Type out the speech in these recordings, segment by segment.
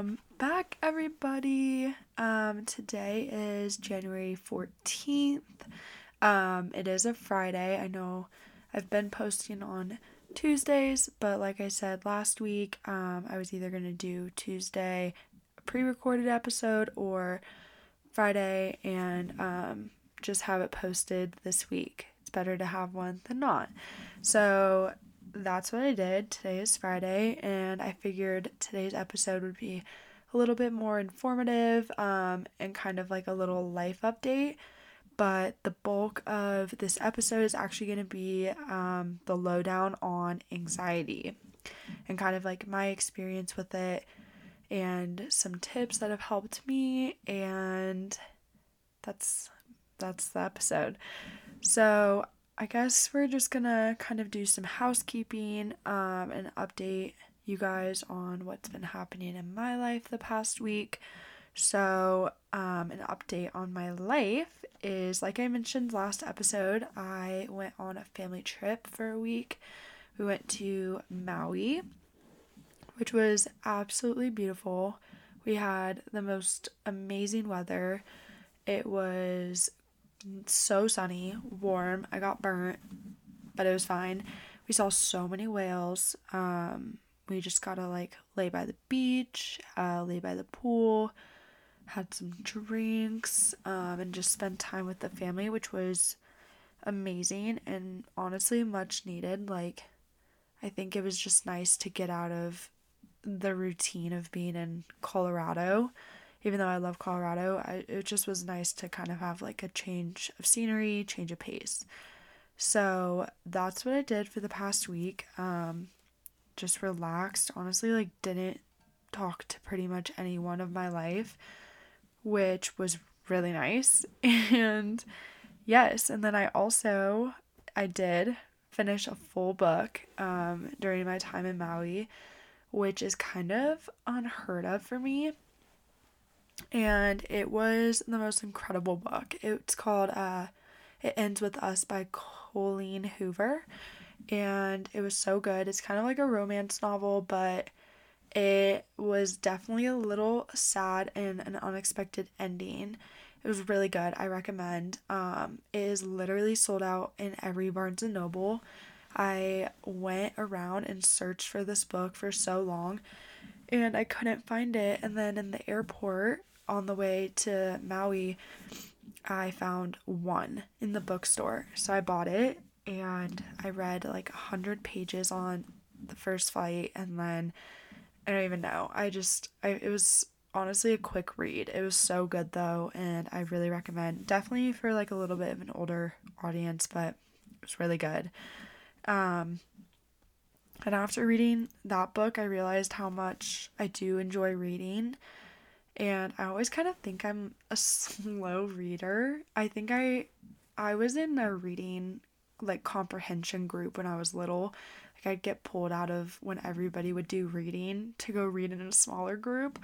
Welcome back, everybody. Um, today is January 14th. Um, it is a Friday. I know I've been posting on Tuesdays, but like I said last week, um, I was either going to do Tuesday pre recorded episode or Friday and um, just have it posted this week. It's better to have one than not. So that's what I did. Today is Friday, and I figured today's episode would be a little bit more informative um, and kind of like a little life update. But the bulk of this episode is actually going to be um, the lowdown on anxiety and kind of like my experience with it and some tips that have helped me and that's that's the episode. So I guess we're just gonna kind of do some housekeeping um, and update you guys on what's been happening in my life the past week. So, um, an update on my life is like I mentioned last episode, I went on a family trip for a week. We went to Maui, which was absolutely beautiful. We had the most amazing weather. It was so sunny, warm. I got burnt, but it was fine. We saw so many whales. Um, we just got to like lay by the beach, uh, lay by the pool, had some drinks, um, and just spend time with the family, which was amazing and honestly much needed. Like, I think it was just nice to get out of the routine of being in Colorado even though I love Colorado, I, it just was nice to kind of have like a change of scenery, change of pace. So that's what I did for the past week. Um, just relaxed. Honestly, like didn't talk to pretty much anyone of my life, which was really nice. And yes, and then I also I did finish a full book um, during my time in Maui, which is kind of unheard of for me and it was the most incredible book. It's called uh, It Ends With Us by Colleen Hoover, and it was so good. It's kind of like a romance novel, but it was definitely a little sad and an unexpected ending. It was really good. I recommend. Um, it is literally sold out in every Barnes and Noble. I went around and searched for this book for so long and I couldn't find it. And then in the airport, on the way to Maui, I found one in the bookstore. So I bought it and I read like a hundred pages on the first flight and then I don't even know. I just I it was honestly a quick read. It was so good though and I really recommend. Definitely for like a little bit of an older audience, but it was really good. Um and after reading that book, I realized how much I do enjoy reading and I always kind of think I'm a slow reader. I think I I was in a reading like comprehension group when I was little. Like I'd get pulled out of when everybody would do reading to go read in a smaller group.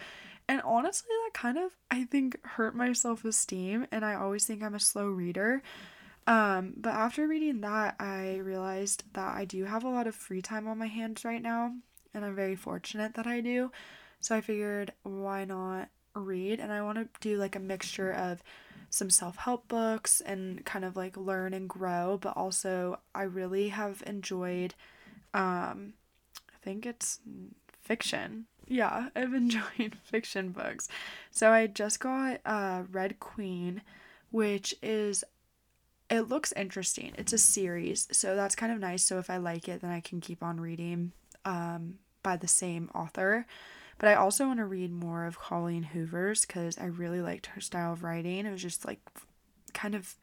And honestly, that kind of I think hurt my self-esteem and I always think I'm a slow reader. Um, but after reading that, I realized that I do have a lot of free time on my hands right now, and I'm very fortunate that I do. So I figured why not read and I want to do like a mixture of some self-help books and kind of like learn and grow, but also I really have enjoyed um I think it's fiction. Yeah, I've enjoyed fiction books. So I just got uh Red Queen, which is it looks interesting. It's a series, so that's kind of nice. So if I like it, then I can keep on reading um by the same author. But I also want to read more of Colleen Hoover's because I really liked her style of writing. It was just like kind of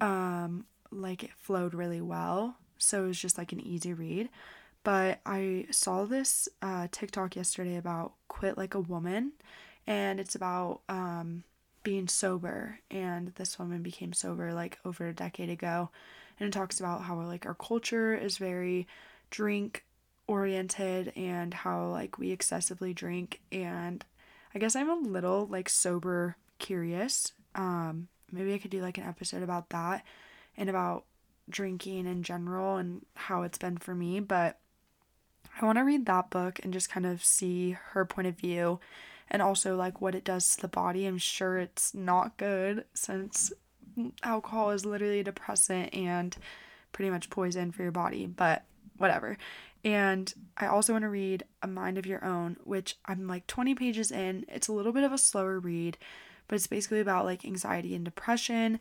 um like it flowed really well. So it was just like an easy read. But I saw this uh, TikTok yesterday about quit like a woman, and it's about um, being sober. And this woman became sober like over a decade ago, and it talks about how like our culture is very drink oriented and how like we excessively drink and I guess I'm a little like sober curious. Um maybe I could do like an episode about that and about drinking in general and how it's been for me, but I want to read that book and just kind of see her point of view and also like what it does to the body. I'm sure it's not good since alcohol is literally a depressant and pretty much poison for your body, but whatever. And I also want to read A Mind of Your Own, which I'm like 20 pages in. It's a little bit of a slower read, but it's basically about like anxiety and depression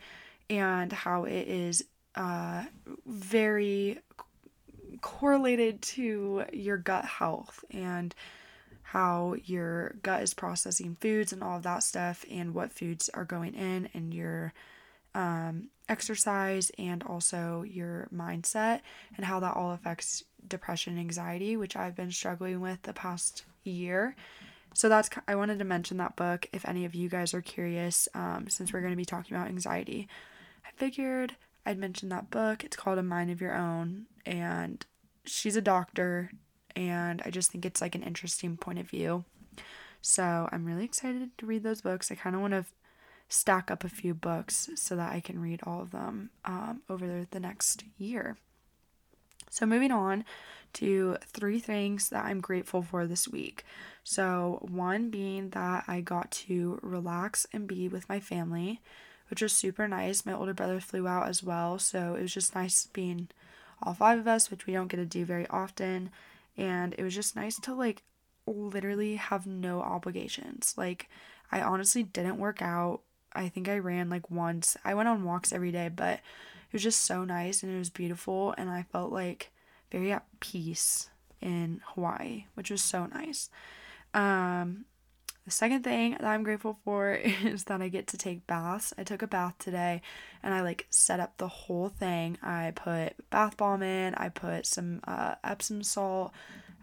and how it is uh, very correlated to your gut health and how your gut is processing foods and all of that stuff and what foods are going in and your um, exercise and also your mindset and how that all affects depression anxiety which i've been struggling with the past year so that's i wanted to mention that book if any of you guys are curious um, since we're going to be talking about anxiety i figured i'd mention that book it's called a mind of your own and she's a doctor and I just think it's like an interesting point of view. So I'm really excited to read those books. I kind of want to stack up a few books so that I can read all of them um, over the next year. So, moving on to three things that I'm grateful for this week. So, one being that I got to relax and be with my family, which was super nice. My older brother flew out as well, so it was just nice being all five of us, which we don't get to do very often and it was just nice to like literally have no obligations. Like I honestly didn't work out. I think I ran like once. I went on walks every day, but it was just so nice and it was beautiful and I felt like very at peace in Hawaii, which was so nice. Um the second thing that I'm grateful for is that I get to take baths. I took a bath today and I like set up the whole thing. I put bath bomb in, I put some uh, Epsom salt,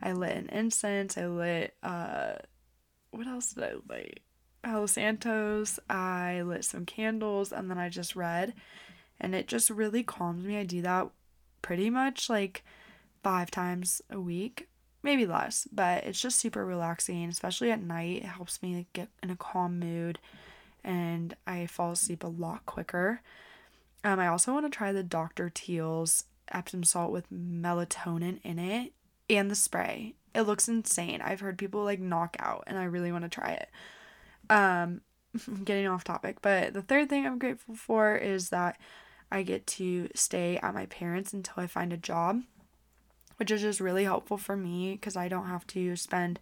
I lit an incense, I lit, uh, what else did I light? Palo Santos, I lit some candles, and then I just read. And it just really calms me. I do that pretty much like five times a week maybe less, but it's just super relaxing, especially at night. It helps me get in a calm mood and I fall asleep a lot quicker. Um, I also want to try the Dr. Teal's Epsom salt with melatonin in it and the spray. It looks insane. I've heard people like knock out and I really want to try it. Um, getting off topic, but the third thing I'm grateful for is that I get to stay at my parents until I find a job which is just really helpful for me because I don't have to spend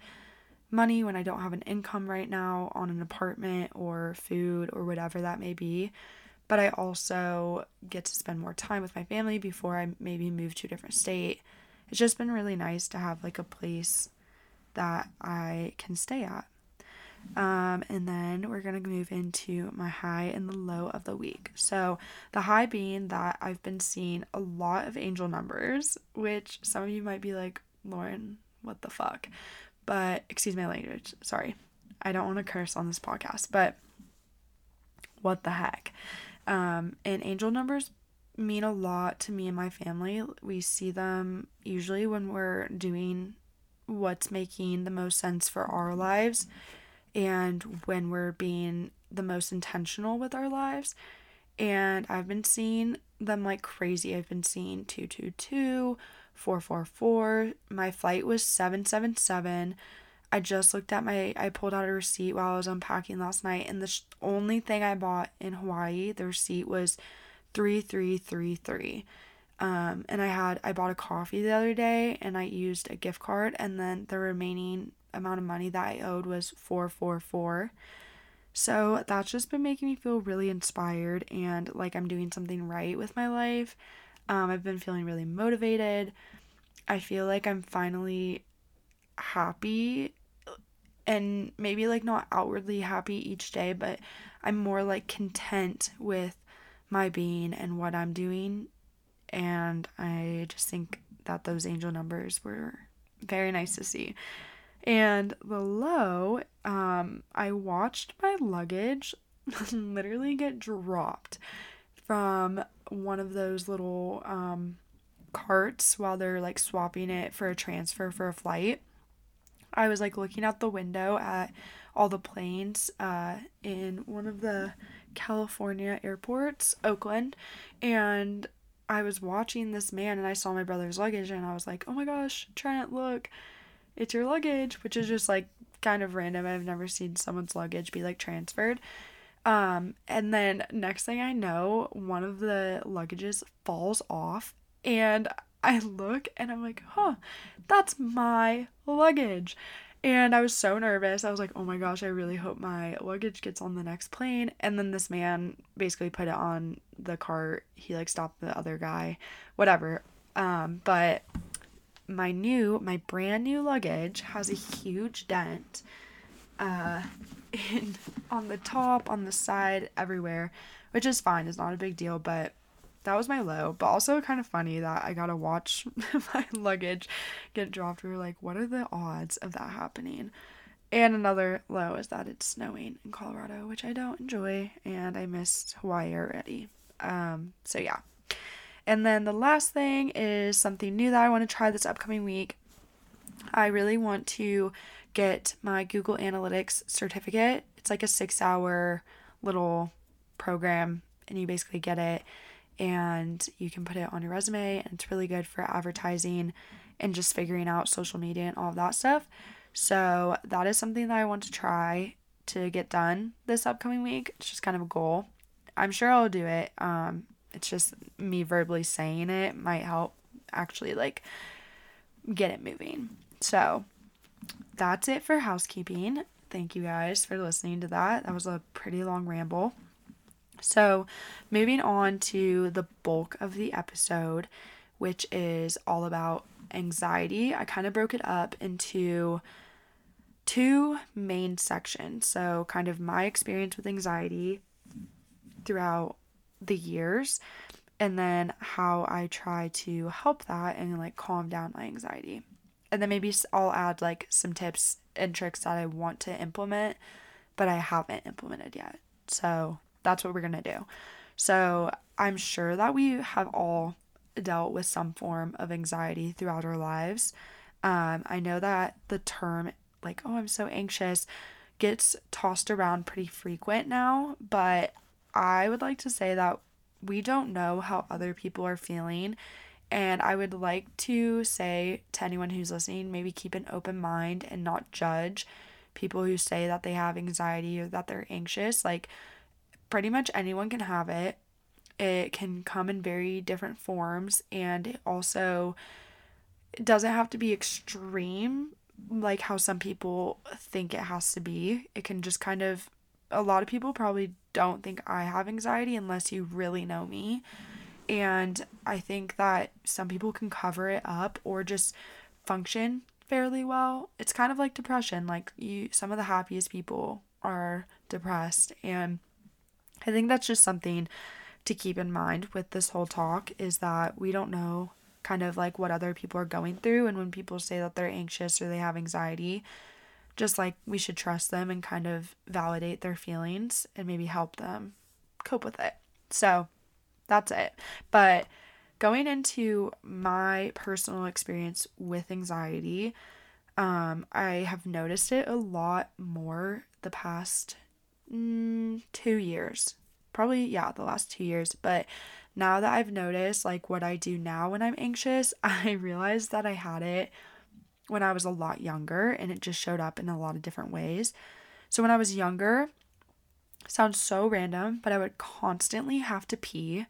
money when I don't have an income right now on an apartment or food or whatever that may be. But I also get to spend more time with my family before I maybe move to a different state. It's just been really nice to have like a place that I can stay at. Um, and then we're going to move into my high and the low of the week. So, the high being that I've been seeing a lot of angel numbers, which some of you might be like, Lauren, what the fuck? But, excuse my language, sorry. I don't want to curse on this podcast, but what the heck? Um, and angel numbers mean a lot to me and my family. We see them usually when we're doing what's making the most sense for our lives and when we're being the most intentional with our lives. And I've been seeing them like crazy. I've been seeing 222, 444. My flight was 777. I just looked at my, I pulled out a receipt while I was unpacking last night, and the sh- only thing I bought in Hawaii, the receipt was 3333. Um, and I had, I bought a coffee the other day and I used a gift card, and then the remaining amount of money that I owed was 444. So that's just been making me feel really inspired and like I'm doing something right with my life. Um, I've been feeling really motivated. I feel like I'm finally happy and maybe like not outwardly happy each day, but I'm more like content with my being and what I'm doing. And I just think that those angel numbers were very nice to see. And the low, um, I watched my luggage literally get dropped from one of those little um, carts while they're like swapping it for a transfer for a flight. I was like looking out the window at all the planes uh, in one of the California airports, Oakland, and I was watching this man and I saw my brother's luggage and I was like, oh my gosh, Trent, look, it's your luggage, which is just like kind of random. I've never seen someone's luggage be like transferred. Um, and then next thing I know, one of the luggages falls off and I look and I'm like, huh, that's my luggage. And I was so nervous. I was like, oh my gosh, I really hope my luggage gets on the next plane. And then this man basically put it on the cart. He like stopped the other guy, whatever. Um, but my new, my brand new luggage has a huge dent uh, in on the top, on the side, everywhere, which is fine. It's not a big deal, but that was my low, but also kind of funny that I gotta watch my luggage get dropped. We were like, what are the odds of that happening? And another low is that it's snowing in Colorado, which I don't enjoy, and I missed Hawaii already. Um, so yeah. And then the last thing is something new that I want to try this upcoming week. I really want to get my Google Analytics certificate. It's like a six hour little program, and you basically get it and you can put it on your resume and it's really good for advertising and just figuring out social media and all of that stuff. So that is something that I want to try to get done this upcoming week. It's just kind of a goal. I'm sure I'll do it. Um, it's just me verbally saying it might help actually like get it moving. So that's it for housekeeping. Thank you guys for listening to that. That was a pretty long ramble. So, moving on to the bulk of the episode, which is all about anxiety, I kind of broke it up into two main sections. So, kind of my experience with anxiety throughout the years, and then how I try to help that and like calm down my anxiety. And then maybe I'll add like some tips and tricks that I want to implement, but I haven't implemented yet. So, that's what we're going to do. So I'm sure that we have all dealt with some form of anxiety throughout our lives. Um, I know that the term, like, oh, I'm so anxious, gets tossed around pretty frequent now, but I would like to say that we don't know how other people are feeling. And I would like to say to anyone who's listening, maybe keep an open mind and not judge people who say that they have anxiety or that they're anxious. Like, pretty much anyone can have it. It can come in very different forms and it also it doesn't have to be extreme like how some people think it has to be. It can just kind of a lot of people probably don't think I have anxiety unless you really know me. And I think that some people can cover it up or just function fairly well. It's kind of like depression. Like you some of the happiest people are depressed and I think that's just something to keep in mind with this whole talk is that we don't know kind of like what other people are going through and when people say that they're anxious or they have anxiety just like we should trust them and kind of validate their feelings and maybe help them cope with it. So that's it. But going into my personal experience with anxiety, um, I have noticed it a lot more the past mm, two years. Probably, yeah, the last two years. But now that I've noticed, like, what I do now when I'm anxious, I realized that I had it when I was a lot younger and it just showed up in a lot of different ways. So when I was younger, sounds so random, but I would constantly have to pee.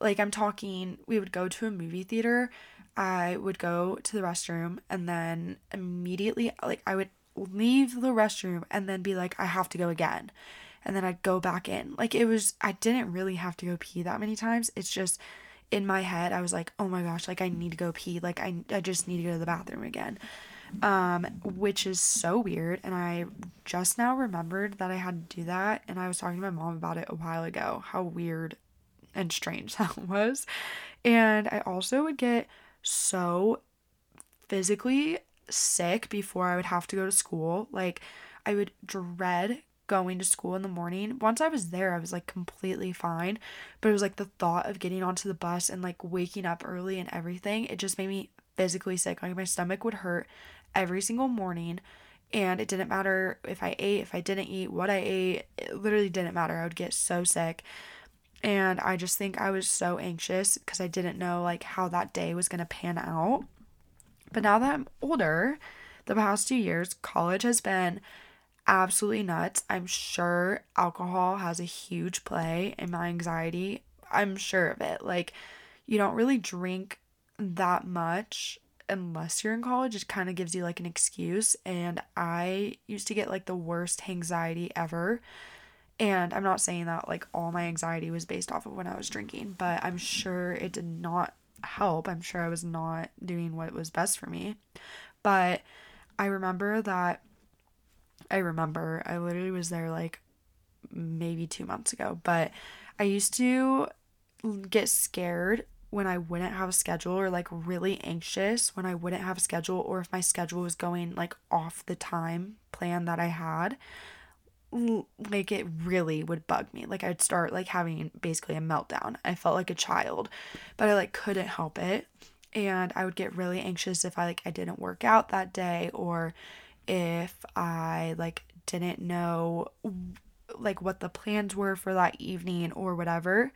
Like I'm talking, we would go to a movie theater, I would go to the restroom and then immediately like I would leave the restroom and then be like, I have to go again. And then I'd go back in. Like it was, I didn't really have to go pee that many times. It's just in my head, I was like, oh my gosh, like I need to go pee. Like I, I just need to go to the bathroom again. Um, which is so weird. And I just now remembered that I had to do that. And I was talking to my mom about it a while ago, how weird and strange that was. And I also would get so physically sick before I would have to go to school. Like, I would dread going to school in the morning. Once I was there, I was like completely fine. But it was like the thought of getting onto the bus and like waking up early and everything, it just made me physically sick. Like, my stomach would hurt every single morning. And it didn't matter if I ate, if I didn't eat, what I ate. It literally didn't matter. I would get so sick. And I just think I was so anxious because I didn't know like how that day was going to pan out. But now that I'm older, the past two years, college has been absolutely nuts. I'm sure alcohol has a huge play in my anxiety. I'm sure of it. Like, you don't really drink that much unless you're in college. It kind of gives you like an excuse. And I used to get like the worst anxiety ever. And I'm not saying that like all my anxiety was based off of when I was drinking, but I'm sure it did not help. I'm sure I was not doing what was best for me. But I remember that I remember I literally was there like maybe 2 months ago, but I used to get scared when I wouldn't have a schedule or like really anxious when I wouldn't have a schedule or if my schedule was going like off the time plan that I had. Like it really would bug me. Like i'd start like having basically a meltdown. I felt like a child but i like couldn't help it. And i would get really anxious if i like i didn't work out that day or if i like didn't know like what the plans were for that evening or whatever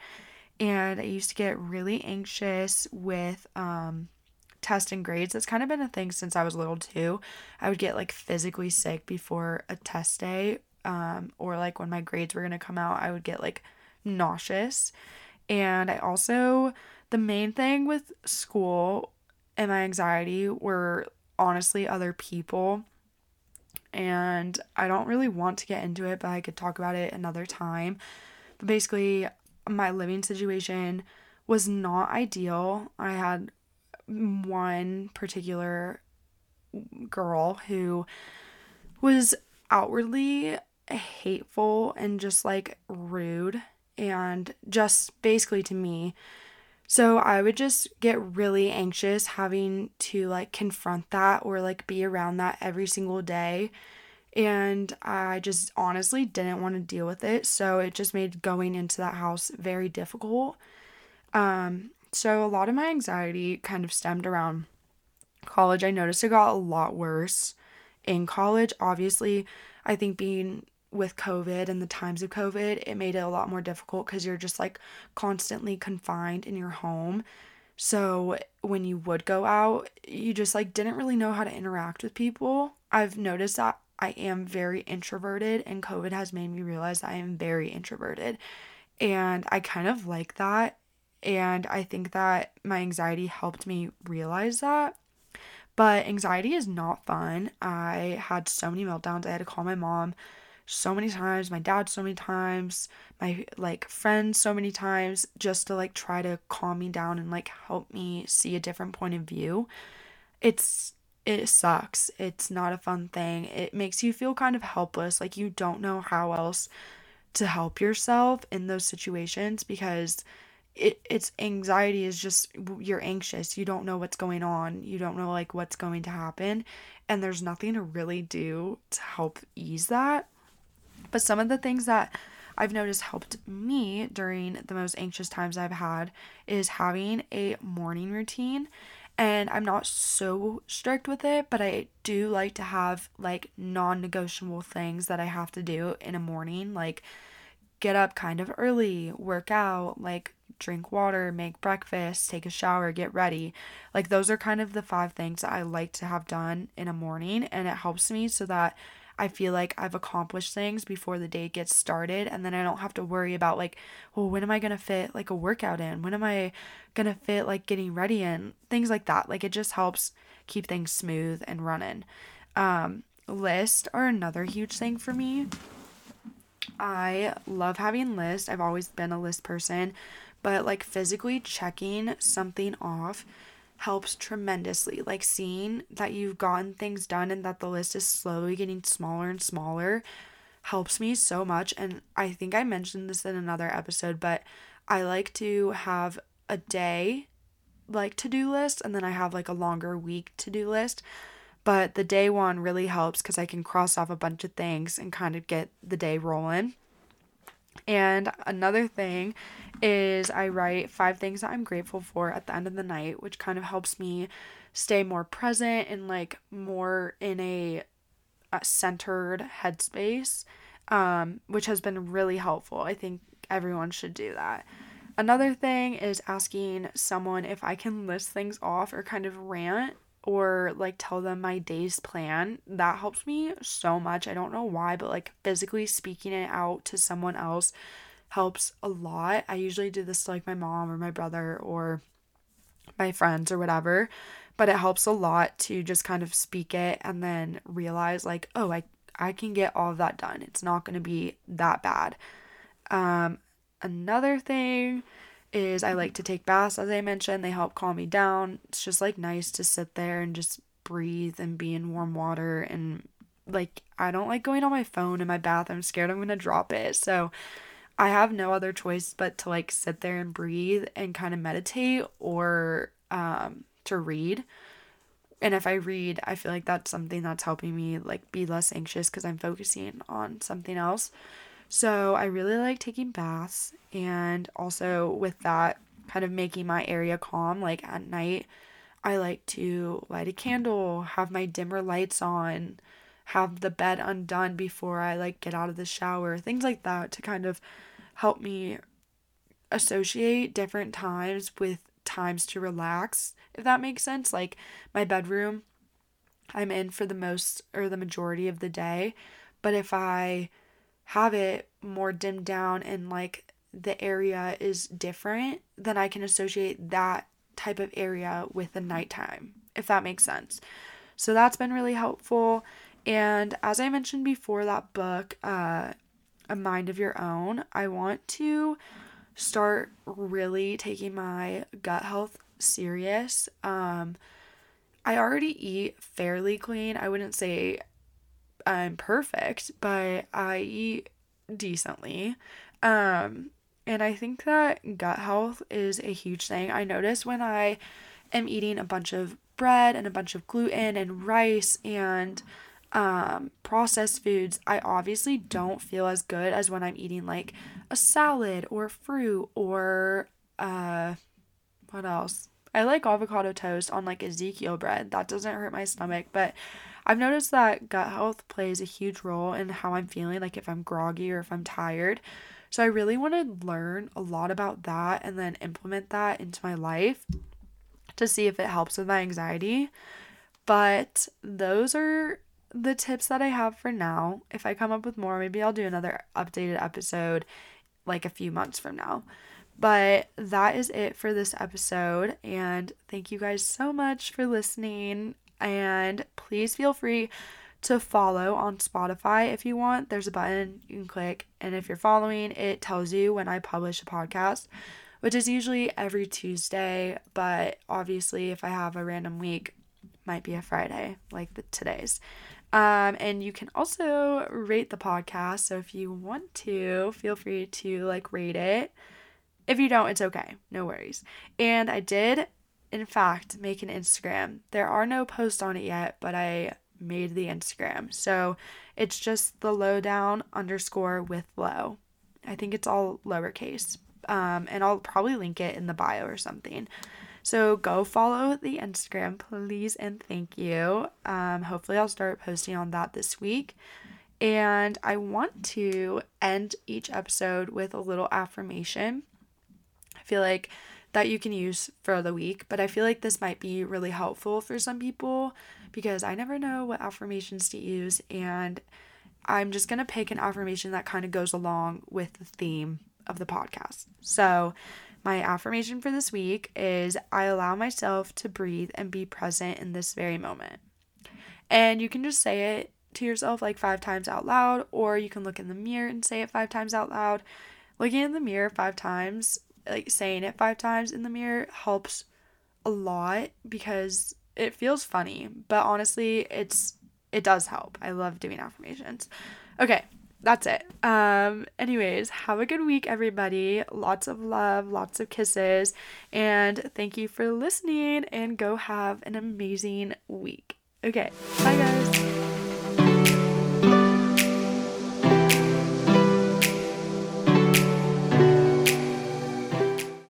and i used to get really anxious with um test and grades that's kind of been a thing since i was little too i would get like physically sick before a test day um, or like when my grades were going to come out, I would get like nauseous. And I also, the main thing with school and my anxiety were honestly other people. And I don't really want to get into it, but I could talk about it another time. But basically, my living situation was not ideal. I had one particular girl who was outwardly hateful and just like rude and just basically to me. So I would just get really anxious having to like confront that or like be around that every single day. And I just honestly didn't want to deal with it. So it just made going into that house very difficult. Um, so a lot of my anxiety kind of stemmed around college. I noticed it got a lot worse in college. Obviously, I think being with COVID and the times of COVID, it made it a lot more difficult because you're just like constantly confined in your home. So when you would go out, you just like didn't really know how to interact with people. I've noticed that I am very introverted, and COVID has made me realize I am very introverted. And I kind of like that. And I think that my anxiety helped me realize that. But anxiety is not fun. I had so many meltdowns. I had to call my mom so many times, my dad so many times, my like friends so many times just to like try to calm me down and like help me see a different point of view. It's it sucks. It's not a fun thing. It makes you feel kind of helpless, like you don't know how else to help yourself in those situations because it it's anxiety is just you're anxious. You don't know what's going on. You don't know like what's going to happen and there's nothing to really do to help ease that. But some of the things that I've noticed helped me during the most anxious times I've had is having a morning routine. And I'm not so strict with it, but I do like to have like non negotiable things that I have to do in a morning, like get up kind of early, work out, like drink water, make breakfast, take a shower, get ready. Like those are kind of the five things that I like to have done in a morning, and it helps me so that I feel like I've accomplished things before the day gets started and then I don't have to worry about like, well, when am I going to fit like a workout in? When am I going to fit like getting ready in? Things like that. Like it just helps keep things smooth and running. Um lists are another huge thing for me. I love having lists. I've always been a list person, but like physically checking something off helps tremendously. Like seeing that you've gotten things done and that the list is slowly getting smaller and smaller helps me so much. And I think I mentioned this in another episode, but I like to have a day like to do list and then I have like a longer week to do list. But the day one really helps because I can cross off a bunch of things and kind of get the day rolling. And another thing is I write five things that I'm grateful for at the end of the night, which kind of helps me stay more present and like more in a, a centered headspace, um, which has been really helpful. I think everyone should do that. Another thing is asking someone if I can list things off or kind of rant or like tell them my day's plan. That helps me so much. I don't know why, but like physically speaking it out to someone else helps a lot. I usually do this to like my mom or my brother or my friends or whatever, but it helps a lot to just kind of speak it and then realize like, oh, I I can get all of that done. It's not going to be that bad. Um another thing is I like to take baths as I mentioned. They help calm me down. It's just like nice to sit there and just breathe and be in warm water and like I don't like going on my phone in my bath. I'm scared I'm going to drop it. So I have no other choice but to like sit there and breathe and kind of meditate or um, to read. And if I read, I feel like that's something that's helping me like be less anxious because I'm focusing on something else. So I really like taking baths and also with that kind of making my area calm like at night I like to light a candle, have my dimmer lights on, have the bed undone before I like get out of the shower, things like that to kind of help me associate different times with times to relax, if that makes sense. Like my bedroom, I'm in for the most or the majority of the day, but if I have it more dimmed down and like the area is different, then I can associate that type of area with the nighttime, if that makes sense. So that's been really helpful. And as I mentioned before, that book, uh, A Mind of Your Own, I want to start really taking my gut health serious. Um, I already eat fairly clean. I wouldn't say I'm perfect, but I eat decently. Um, and I think that gut health is a huge thing. I notice when I am eating a bunch of bread and a bunch of gluten and rice and um, processed foods, I obviously don't feel as good as when I'm eating like a salad or fruit or uh, what else? I like avocado toast on like Ezekiel bread. That doesn't hurt my stomach, but I've noticed that gut health plays a huge role in how I'm feeling, like if I'm groggy or if I'm tired. So I really want to learn a lot about that and then implement that into my life to see if it helps with my anxiety. But those are the tips that I have for now. If I come up with more, maybe I'll do another updated episode like a few months from now. But that is it for this episode. And thank you guys so much for listening. And please feel free to follow on Spotify if you want. There's a button you can click. And if you're following, it tells you when I publish a podcast, which is usually every Tuesday. But obviously, if I have a random week, might be a Friday like the today's. Um, and you can also rate the podcast. So if you want to, feel free to like rate it. If you don't, it's okay. No worries. And I did, in fact, make an Instagram. There are no posts on it yet, but I made the Instagram. So it's just the lowdown underscore with low. I think it's all lowercase. Um, and I'll probably link it in the bio or something. So go follow the Instagram, please, and thank you. Um, hopefully, I'll start posting on that this week. And I want to end each episode with a little affirmation. I feel like that you can use for the week, but I feel like this might be really helpful for some people because I never know what affirmations to use. And I'm just going to pick an affirmation that kind of goes along with the theme of the podcast. So, my affirmation for this week is I allow myself to breathe and be present in this very moment. And you can just say it to yourself like five times out loud, or you can look in the mirror and say it five times out loud. Looking in the mirror five times, like saying it five times in the mirror, helps a lot because it feels funny, but honestly, it's it does help. I love doing affirmations. Okay, that's it. Um, anyways, have a good week, everybody. Lots of love, lots of kisses, and thank you for listening. And go have an amazing week. Okay, bye, guys.